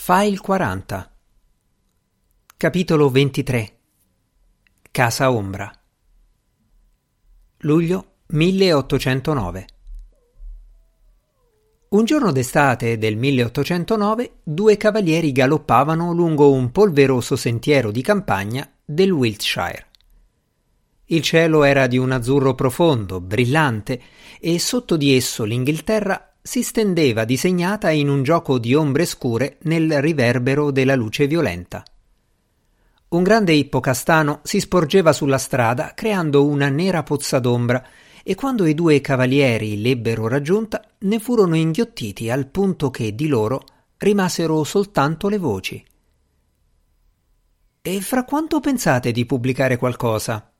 File 40 Capitolo 23 Casa Ombra. Luglio 1809 Un giorno d'estate del 1809 due cavalieri galoppavano lungo un polveroso sentiero di campagna del Wiltshire. Il cielo era di un azzurro profondo, brillante, e sotto di esso l'Inghilterra si stendeva disegnata in un gioco di ombre scure nel riverbero della luce violenta. Un grande ippocastano si sporgeva sulla strada creando una nera pozza d'ombra e quando i due cavalieri l'ebbero raggiunta ne furono inghiottiti al punto che di loro rimasero soltanto le voci. E fra quanto pensate di pubblicare qualcosa?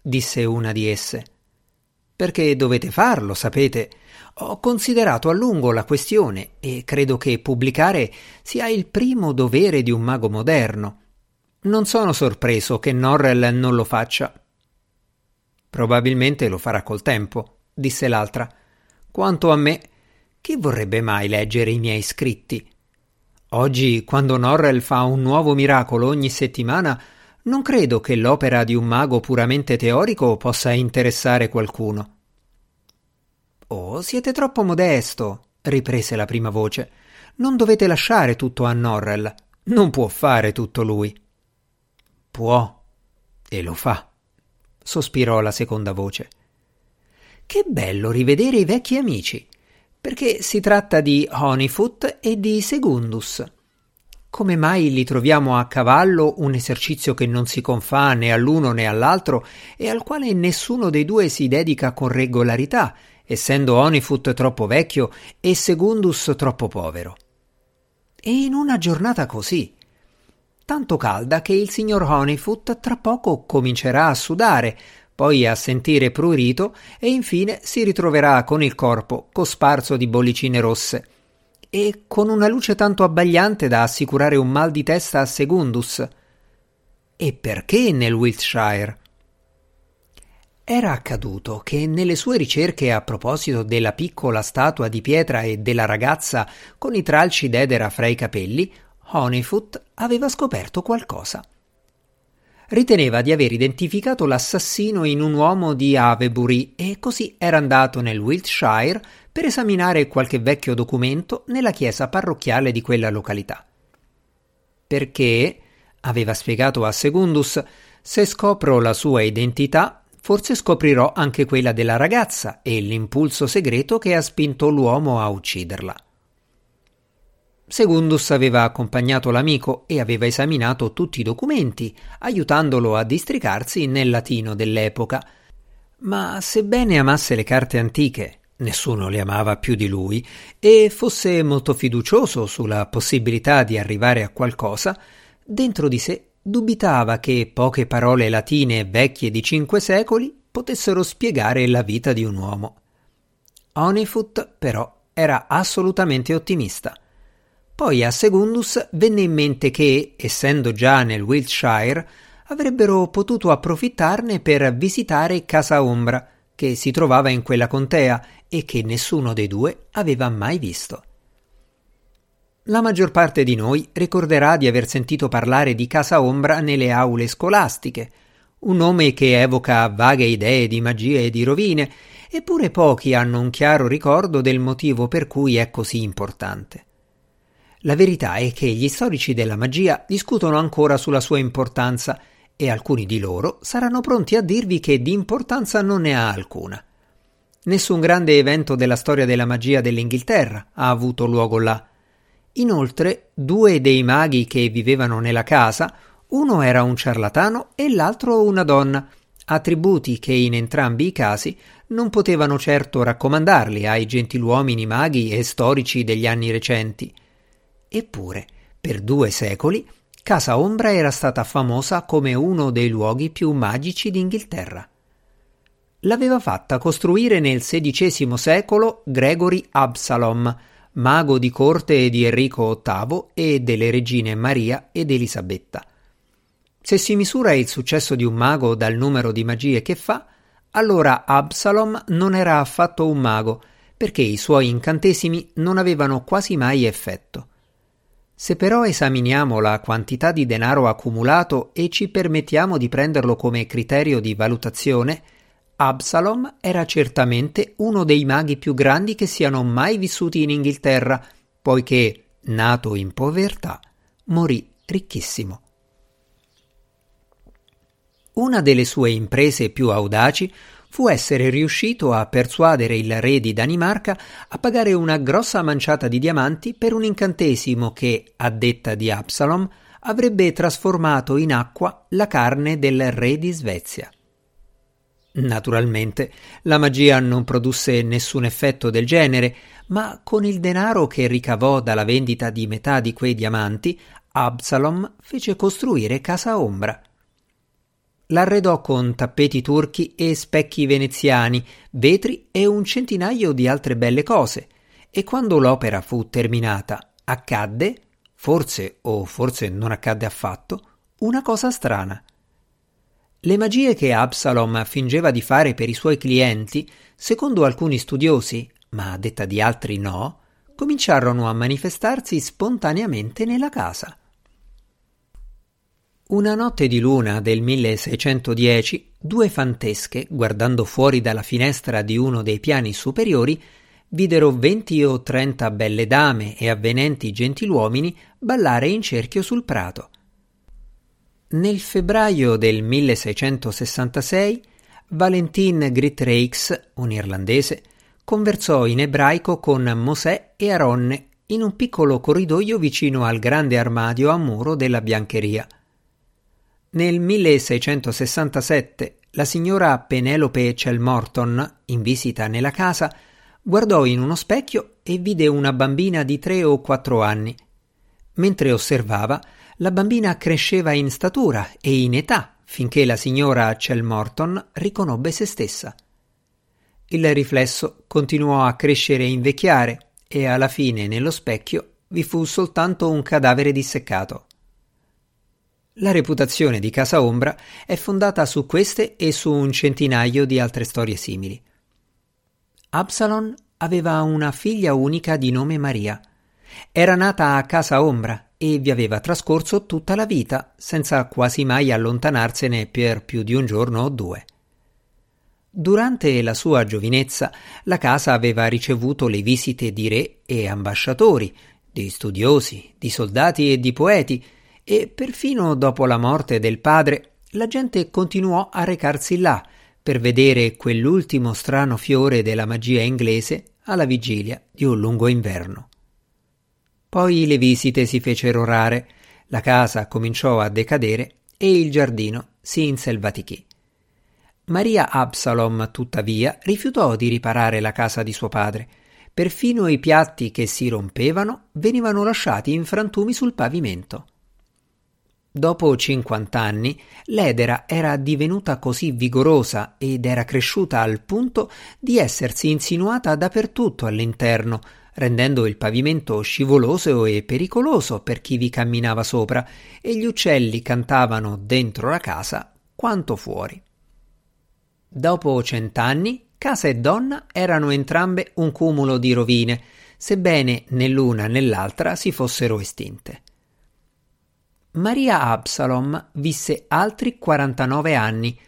disse una di esse. Perché dovete farlo, sapete. Ho considerato a lungo la questione e credo che pubblicare sia il primo dovere di un mago moderno. Non sono sorpreso che Norrell non lo faccia. Probabilmente lo farà col tempo, disse l'altra. Quanto a me, chi vorrebbe mai leggere i miei scritti? Oggi, quando Norrell fa un nuovo miracolo ogni settimana, non credo che l'opera di un mago puramente teorico possa interessare qualcuno. Oh, siete troppo modesto, riprese la prima voce. Non dovete lasciare tutto a Norrell. Non può fare tutto lui. Può, e lo fa, sospirò la seconda voce. Che bello rivedere i vecchi amici, perché si tratta di Honeyfoot e di Segundus. Come mai li troviamo a cavallo un esercizio che non si confà né all'uno né all'altro e al quale nessuno dei due si dedica con regolarità, essendo Honeyfoot troppo vecchio e Segundus troppo povero? E in una giornata così, tanto calda che il signor Honeyfoot tra poco comincerà a sudare, poi a sentire prurito e infine si ritroverà con il corpo cosparso di bollicine rosse e con una luce tanto abbagliante da assicurare un mal di testa a Segundus. E perché nel Wiltshire? Era accaduto che nelle sue ricerche a proposito della piccola statua di pietra e della ragazza con i tralci d'edera fra i capelli, Honeyfoot aveva scoperto qualcosa. Riteneva di aver identificato l'assassino in un uomo di Avebury e così era andato nel Wiltshire per esaminare qualche vecchio documento nella chiesa parrocchiale di quella località. Perché, aveva spiegato a Segundus, se scopro la sua identità, forse scoprirò anche quella della ragazza e l'impulso segreto che ha spinto l'uomo a ucciderla. Segundus aveva accompagnato l'amico e aveva esaminato tutti i documenti, aiutandolo a districarsi nel latino dell'epoca. Ma sebbene amasse le carte antiche nessuno le amava più di lui, e fosse molto fiducioso sulla possibilità di arrivare a qualcosa, dentro di sé dubitava che poche parole latine vecchie di cinque secoli potessero spiegare la vita di un uomo. Honeyfoot, però, era assolutamente ottimista. Poi a Segundus venne in mente che, essendo già nel Wiltshire, avrebbero potuto approfittarne per visitare Casa Ombra, che si trovava in quella contea e che nessuno dei due aveva mai visto. La maggior parte di noi ricorderà di aver sentito parlare di Casa Ombra nelle aule scolastiche, un nome che evoca vaghe idee di magia e di rovine, eppure pochi hanno un chiaro ricordo del motivo per cui è così importante. La verità è che gli storici della magia discutono ancora sulla sua importanza e alcuni di loro saranno pronti a dirvi che di importanza non ne ha alcuna. Nessun grande evento della storia della magia dell'Inghilterra ha avuto luogo là. Inoltre, due dei maghi che vivevano nella casa, uno era un ciarlatano e l'altro una donna, attributi che in entrambi i casi non potevano certo raccomandarli ai gentiluomini maghi e storici degli anni recenti. Eppure, per due secoli, Casa Ombra era stata famosa come uno dei luoghi più magici d'Inghilterra l'aveva fatta costruire nel XVI secolo Gregory Absalom, mago di corte di Enrico VIII e delle regine Maria ed Elisabetta. Se si misura il successo di un mago dal numero di magie che fa, allora Absalom non era affatto un mago, perché i suoi incantesimi non avevano quasi mai effetto. Se però esaminiamo la quantità di denaro accumulato e ci permettiamo di prenderlo come criterio di valutazione, Absalom era certamente uno dei maghi più grandi che siano mai vissuti in Inghilterra, poiché, nato in povertà, morì ricchissimo. Una delle sue imprese più audaci fu essere riuscito a persuadere il re di Danimarca a pagare una grossa manciata di diamanti per un incantesimo che, a detta di Absalom, avrebbe trasformato in acqua la carne del re di Svezia. Naturalmente la magia non produsse nessun effetto del genere, ma con il denaro che ricavò dalla vendita di metà di quei diamanti, Absalom fece costruire Casa Ombra, L'arredò con tappeti turchi e specchi veneziani, vetri e un centinaio di altre belle cose, e quando l'opera fu terminata, accadde, forse o forse non accadde affatto, una cosa strana. Le magie che Absalom fingeva di fare per i suoi clienti, secondo alcuni studiosi, ma a detta di altri no, cominciarono a manifestarsi spontaneamente nella casa. Una notte di luna del 1610, due fantesche, guardando fuori dalla finestra di uno dei piani superiori, videro venti o trenta belle dame e avvenenti gentiluomini ballare in cerchio sul prato. Nel febbraio del 1666, Valentin Gritreiks, un irlandese, conversò in ebraico con Mosè e Aronne in un piccolo corridoio vicino al grande armadio a muro della biancheria. Nel 1667 la signora Penelope Chelmorton, in visita nella casa, guardò in uno specchio e vide una bambina di tre o quattro anni. Mentre osservava, la bambina cresceva in statura e in età finché la signora Chelmorton riconobbe se stessa. Il riflesso continuò a crescere e invecchiare e alla fine nello specchio vi fu soltanto un cadavere disseccato. La reputazione di Casa Ombra è fondata su queste e su un centinaio di altre storie simili. Absalon aveva una figlia unica di nome Maria. Era nata a Casa Ombra e vi aveva trascorso tutta la vita senza quasi mai allontanarsene per più di un giorno o due. Durante la sua giovinezza la casa aveva ricevuto le visite di re e ambasciatori, di studiosi, di soldati e di poeti, e perfino dopo la morte del padre la gente continuò a recarsi là per vedere quell'ultimo strano fiore della magia inglese alla vigilia di un lungo inverno. Poi le visite si fecero rare, la casa cominciò a decadere e il giardino si inselvatichì. Maria Absalom, tuttavia, rifiutò di riparare la casa di suo padre. Perfino i piatti che si rompevano venivano lasciati in frantumi sul pavimento. Dopo 50 anni, l'edera era divenuta così vigorosa ed era cresciuta al punto di essersi insinuata dappertutto all'interno, rendendo il pavimento scivoloso e pericoloso per chi vi camminava sopra, e gli uccelli cantavano dentro la casa quanto fuori. Dopo cent'anni, casa e donna erano entrambe un cumulo di rovine, sebbene né l'una né l'altra si fossero estinte. Maria Absalom visse altri 49 anni.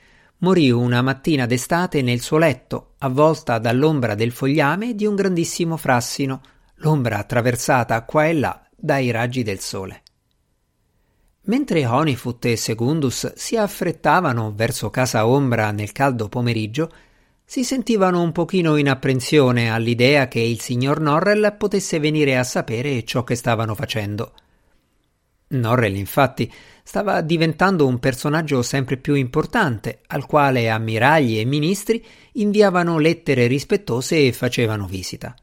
Morì una mattina d'estate nel suo letto, avvolta dall'ombra del fogliame di un grandissimo frassino, l'ombra attraversata qua e là dai raggi del sole. Mentre Honeyfoot e Secundus si affrettavano verso casa ombra nel caldo pomeriggio, si sentivano un pochino in apprensione all'idea che il signor Norrell potesse venire a sapere ciò che stavano facendo. Norrell, infatti, stava diventando un personaggio sempre più importante, al quale ammiragli e ministri inviavano lettere rispettose e facevano visita.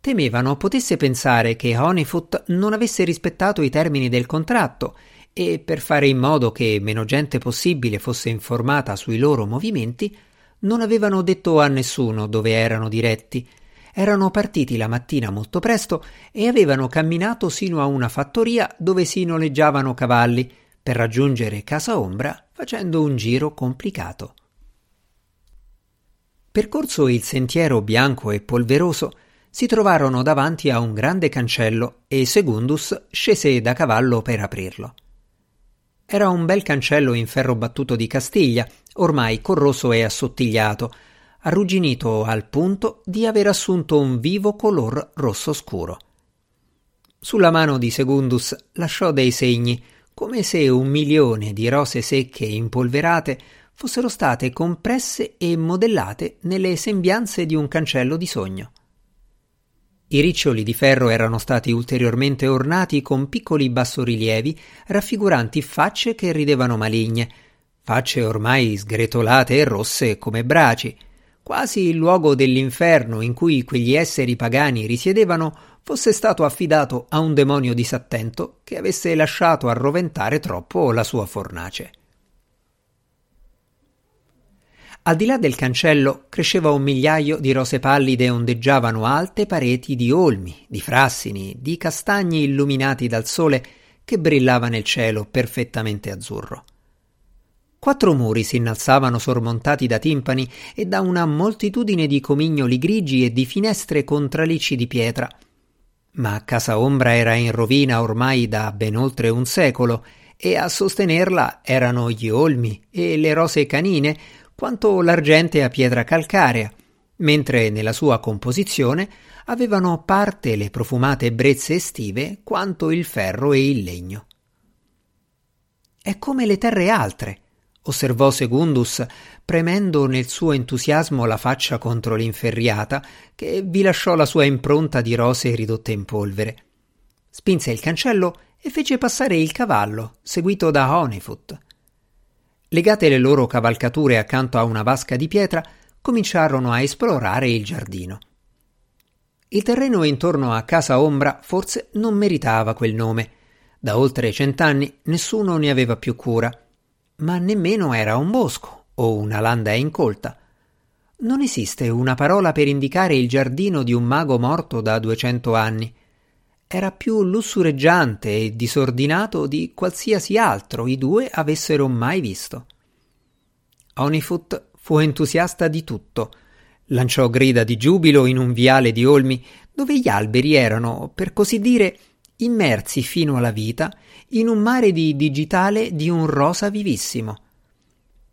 Temevano potesse pensare che Honeyfoot non avesse rispettato i termini del contratto e per fare in modo che meno gente possibile fosse informata sui loro movimenti, non avevano detto a nessuno dove erano diretti erano partiti la mattina molto presto e avevano camminato sino a una fattoria dove si noleggiavano cavalli per raggiungere Casa Ombra facendo un giro complicato. Percorso il sentiero bianco e polveroso, si trovarono davanti a un grande cancello e Segundus scese da cavallo per aprirlo. Era un bel cancello in ferro battuto di Castiglia, ormai corroso e assottigliato, arrugginito al punto di aver assunto un vivo color rosso scuro. Sulla mano di Segundus lasciò dei segni, come se un milione di rose secche impolverate fossero state compresse e modellate nelle sembianze di un cancello di sogno. I riccioli di ferro erano stati ulteriormente ornati con piccoli bassorilievi raffiguranti facce che ridevano maligne, facce ormai sgretolate e rosse come braci, quasi il luogo dell'inferno in cui quegli esseri pagani risiedevano fosse stato affidato a un demonio disattento che avesse lasciato arroventare troppo la sua fornace. Al di là del cancello cresceva un migliaio di rose pallide e ondeggiavano alte pareti di olmi, di frassini, di castagni illuminati dal sole che brillava nel cielo perfettamente azzurro. Quattro muri si innalzavano sormontati da timpani e da una moltitudine di comignoli grigi e di finestre con tralicci di pietra. Ma Casa Ombra era in rovina ormai da ben oltre un secolo e a sostenerla erano gli olmi e le rose canine quanto l'argente a pietra calcarea, mentre nella sua composizione avevano parte le profumate brezze estive quanto il ferro e il legno. È come le terre altre, osservò Segundus, premendo nel suo entusiasmo la faccia contro l'inferriata, che vi lasciò la sua impronta di rose ridotte in polvere. Spinse il cancello e fece passare il cavallo, seguito da Honeyfoot. Legate le loro cavalcature accanto a una vasca di pietra, cominciarono a esplorare il giardino. Il terreno intorno a Casa Ombra forse non meritava quel nome. Da oltre cent'anni nessuno ne aveva più cura, ma nemmeno era un bosco o una landa incolta. Non esiste una parola per indicare il giardino di un mago morto da duecento anni era più lussureggiante e disordinato di qualsiasi altro i due avessero mai visto. Onifoot fu entusiasta di tutto. Lanciò grida di giubilo in un viale di olmi dove gli alberi erano, per così dire, immersi fino alla vita in un mare di digitale di un rosa vivissimo.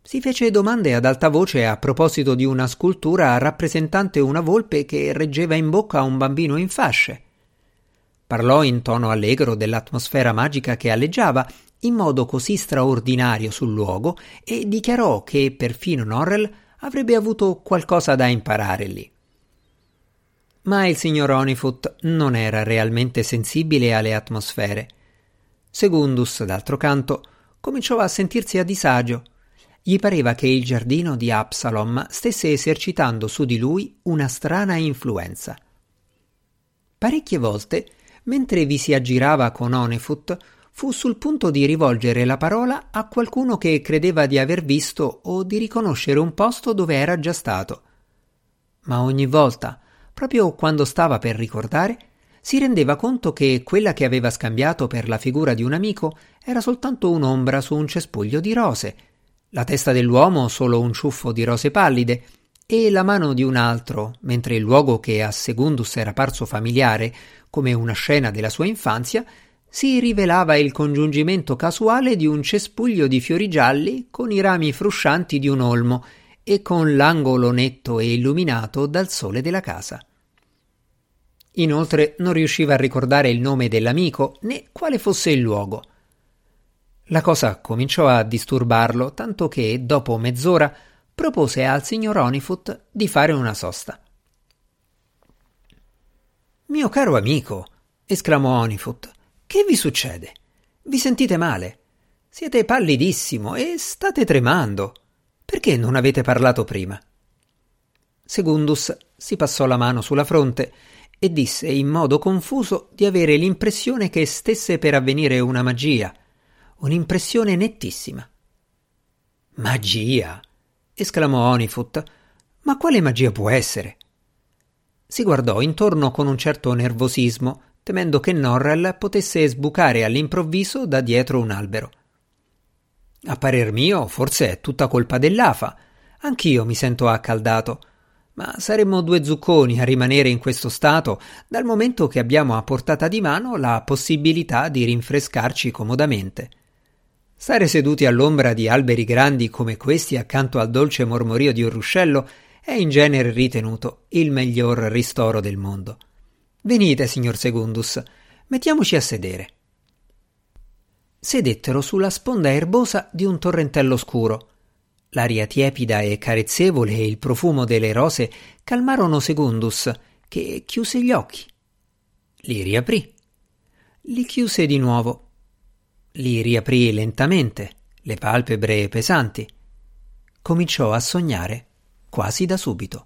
Si fece domande ad alta voce a proposito di una scultura rappresentante una volpe che reggeva in bocca un bambino in fasce. Parlò in tono allegro dell'atmosfera magica che alleggiava in modo così straordinario sul luogo e dichiarò che perfino Norrell avrebbe avuto qualcosa da imparare lì. Ma il signor Onifoot non era realmente sensibile alle atmosfere. Segundus, d'altro canto, cominciò a sentirsi a disagio. Gli pareva che il giardino di Absalom stesse esercitando su di lui una strana influenza. Parecchie volte mentre vi si aggirava con Onefut, fu sul punto di rivolgere la parola a qualcuno che credeva di aver visto o di riconoscere un posto dove era già stato. Ma ogni volta, proprio quando stava per ricordare, si rendeva conto che quella che aveva scambiato per la figura di un amico era soltanto un'ombra su un cespuglio di rose, la testa dell'uomo solo un ciuffo di rose pallide, e la mano di un altro, mentre il luogo che a Segundus era parso familiare, come una scena della sua infanzia, si rivelava il congiungimento casuale di un cespuglio di fiori gialli con i rami fruscianti di un olmo e con l'angolo netto e illuminato dal sole della casa. Inoltre non riusciva a ricordare il nome dell'amico né quale fosse il luogo. La cosa cominciò a disturbarlo, tanto che, dopo mezz'ora, propose al signor Onifoot di fare una sosta. Mio caro amico, esclamò Onifoot, che vi succede? Vi sentite male? Siete pallidissimo e state tremando. Perché non avete parlato prima? Segundus si passò la mano sulla fronte e disse in modo confuso di avere l'impressione che stesse per avvenire una magia, un'impressione nettissima. Magia! esclamò Onifoot. Ma quale magia può essere? Si guardò intorno con un certo nervosismo, temendo che Norrell potesse sbucare all'improvviso da dietro un albero. A parer mio, forse è tutta colpa dell'afa. Anch'io mi sento accaldato. Ma saremmo due zucconi a rimanere in questo stato dal momento che abbiamo a portata di mano la possibilità di rinfrescarci comodamente. Stare seduti all'ombra di alberi grandi come questi accanto al dolce mormorio di un ruscello è in genere ritenuto il miglior ristoro del mondo. Venite, signor Segundus, mettiamoci a sedere. Sedettero sulla sponda erbosa di un torrentello scuro L'aria tiepida e carezzevole e il profumo delle rose calmarono Secundus, che chiuse gli occhi. Li riaprì. Li chiuse di nuovo. Li riaprì lentamente, le palpebre pesanti. Cominciò a sognare quasi da subito.